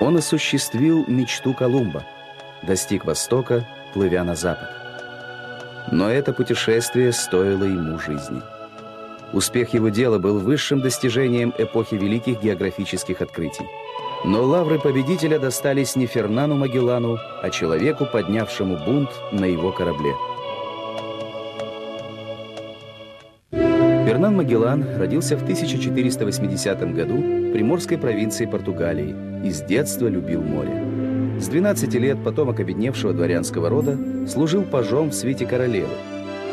Он осуществил мечту Колумба, достиг Востока, плывя на запад. Но это путешествие стоило ему жизни. Успех его дела был высшим достижением эпохи великих географических открытий. Но лавры победителя достались не Фернану Магеллану, а человеку, поднявшему бунт на его корабле. Фернан Магеллан родился в 1480 году приморской провинции Португалии и с детства любил море. С 12 лет потомок обедневшего дворянского рода служил пажом в свете королевы.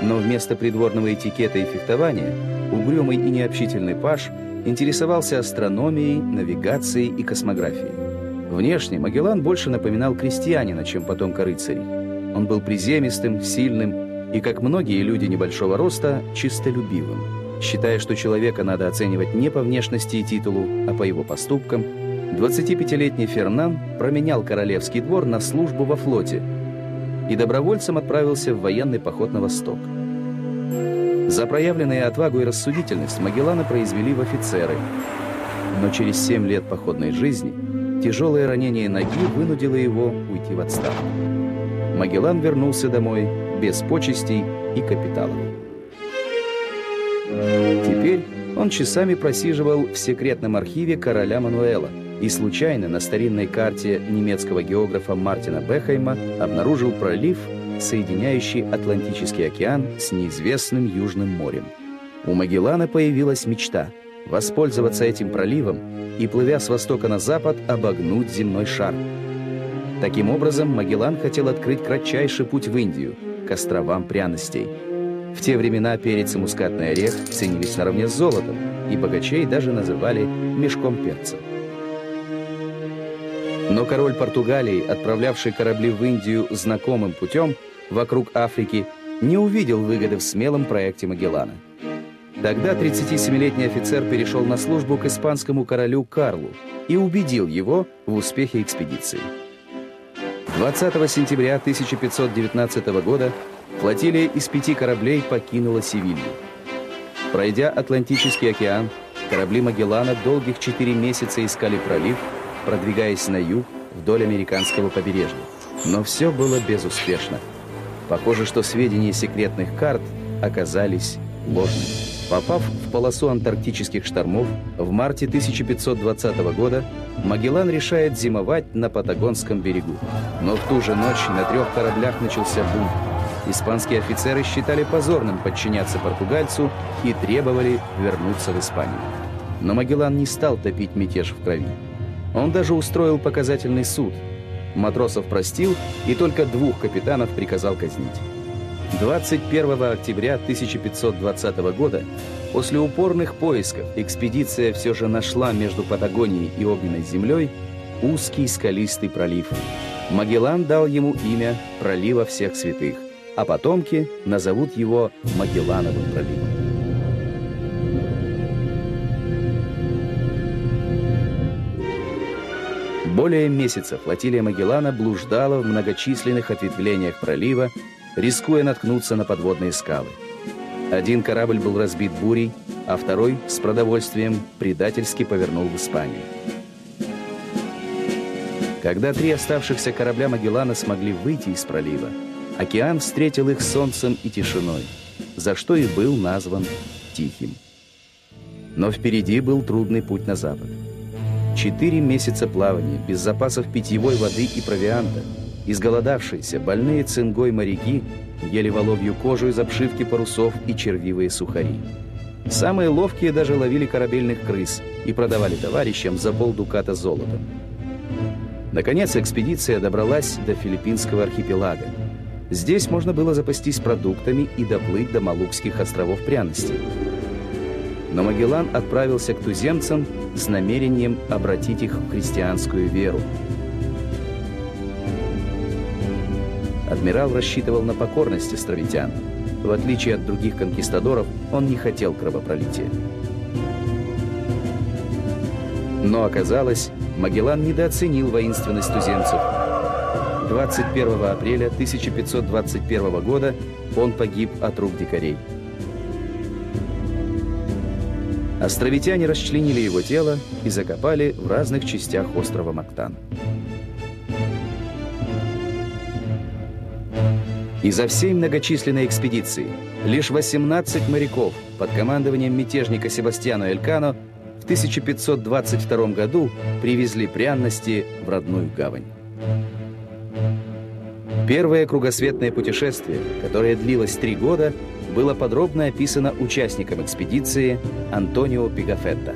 Но вместо придворного этикета и фехтования угрюмый и необщительный паж интересовался астрономией, навигацией и космографией. Внешне Магеллан больше напоминал крестьянина, чем потомка рыцарей. Он был приземистым, сильным и, как многие люди небольшого роста, чистолюбивым, считая, что человека надо оценивать не по внешности и титулу, а по его поступкам – 25-летний Фернан променял королевский двор на службу во флоте и добровольцем отправился в военный поход на восток. За проявленные отвагу и рассудительность Магеллана произвели в офицеры, но через 7 лет походной жизни тяжелое ранение ноги вынудило его уйти в отставку. Магеллан вернулся домой без почестей и капиталов. Теперь он часами просиживал в секретном архиве короля Мануэла – и случайно на старинной карте немецкого географа Мартина Бехайма обнаружил пролив, соединяющий Атлантический океан с неизвестным Южным морем. У Магеллана появилась мечта – воспользоваться этим проливом и, плывя с востока на запад, обогнуть земной шар. Таким образом, Магеллан хотел открыть кратчайший путь в Индию, к островам пряностей. В те времена перец и мускатный орех ценились наравне с золотом, и богачей даже называли «мешком перца». Но король Португалии, отправлявший корабли в Индию знакомым путем вокруг Африки, не увидел выгоды в смелом проекте Магеллана. Тогда 37-летний офицер перешел на службу к испанскому королю Карлу и убедил его в успехе экспедиции. 20 сентября 1519 года флотилия из пяти кораблей покинула Севилью. Пройдя Атлантический океан, корабли Магеллана долгих четыре месяца искали пролив, продвигаясь на юг вдоль американского побережья. Но все было безуспешно. Похоже, что сведения секретных карт оказались ложными. Попав в полосу антарктических штормов, в марте 1520 года Магеллан решает зимовать на Патагонском берегу. Но в ту же ночь на трех кораблях начался бунт. Испанские офицеры считали позорным подчиняться португальцу и требовали вернуться в Испанию. Но Магеллан не стал топить мятеж в крови. Он даже устроил показательный суд. Матросов простил и только двух капитанов приказал казнить. 21 октября 1520 года, после упорных поисков, экспедиция все же нашла между Патагонией и Огненной землей узкий скалистый пролив. Магеллан дал ему имя «Пролива всех святых», а потомки назовут его Магеллановым проливом. Более месяца флотилия Магеллана блуждала в многочисленных ответвлениях пролива, рискуя наткнуться на подводные скалы. Один корабль был разбит бурей, а второй с продовольствием предательски повернул в Испанию. Когда три оставшихся корабля Магеллана смогли выйти из пролива, океан встретил их солнцем и тишиной, за что и был назван Тихим. Но впереди был трудный путь на запад. Четыре месяца плавания, без запасов питьевой воды и провианта, изголодавшиеся, больные цингой моряки ели воловью кожу из обшивки парусов и червивые сухари. Самые ловкие даже ловили корабельных крыс и продавали товарищам за полдуката золота. Наконец экспедиция добралась до филиппинского архипелага. Здесь можно было запастись продуктами и доплыть до Малукских островов пряностей. Но Магеллан отправился к туземцам с намерением обратить их в христианскую веру. Адмирал рассчитывал на покорность островитян. В отличие от других конкистадоров, он не хотел кровопролития. Но оказалось, Магеллан недооценил воинственность туземцев. 21 апреля 1521 года он погиб от рук дикарей. Островитяне расчленили его тело и закопали в разных частях острова Мактан. Изо всей многочисленной экспедиции лишь 18 моряков под командованием мятежника Себастьяно Элькано в 1522 году привезли пряности в родную гавань. Первое кругосветное путешествие, которое длилось три года, было подробно описано участником экспедиции Антонио Пигафетто.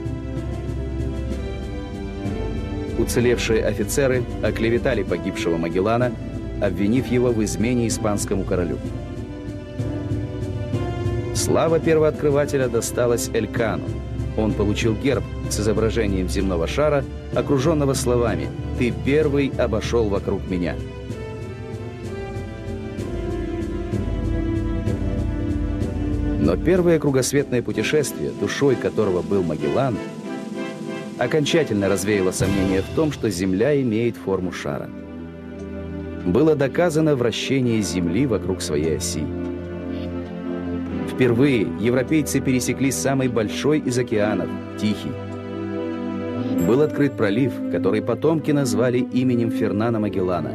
Уцелевшие офицеры оклеветали погибшего Магеллана, обвинив его в измене испанскому королю. Слава первооткрывателя досталась Элькану. Он получил герб с изображением земного шара, окруженного словами «Ты первый обошел вокруг меня». Но первое кругосветное путешествие, душой которого был Магеллан, окончательно развеяло сомнение в том, что Земля имеет форму шара. Было доказано вращение Земли вокруг своей оси. Впервые европейцы пересекли самый большой из океанов – Тихий. Был открыт пролив, который потомки назвали именем Фернана Магеллана,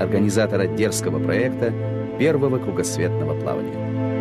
организатора дерзкого проекта первого кругосветного плавания.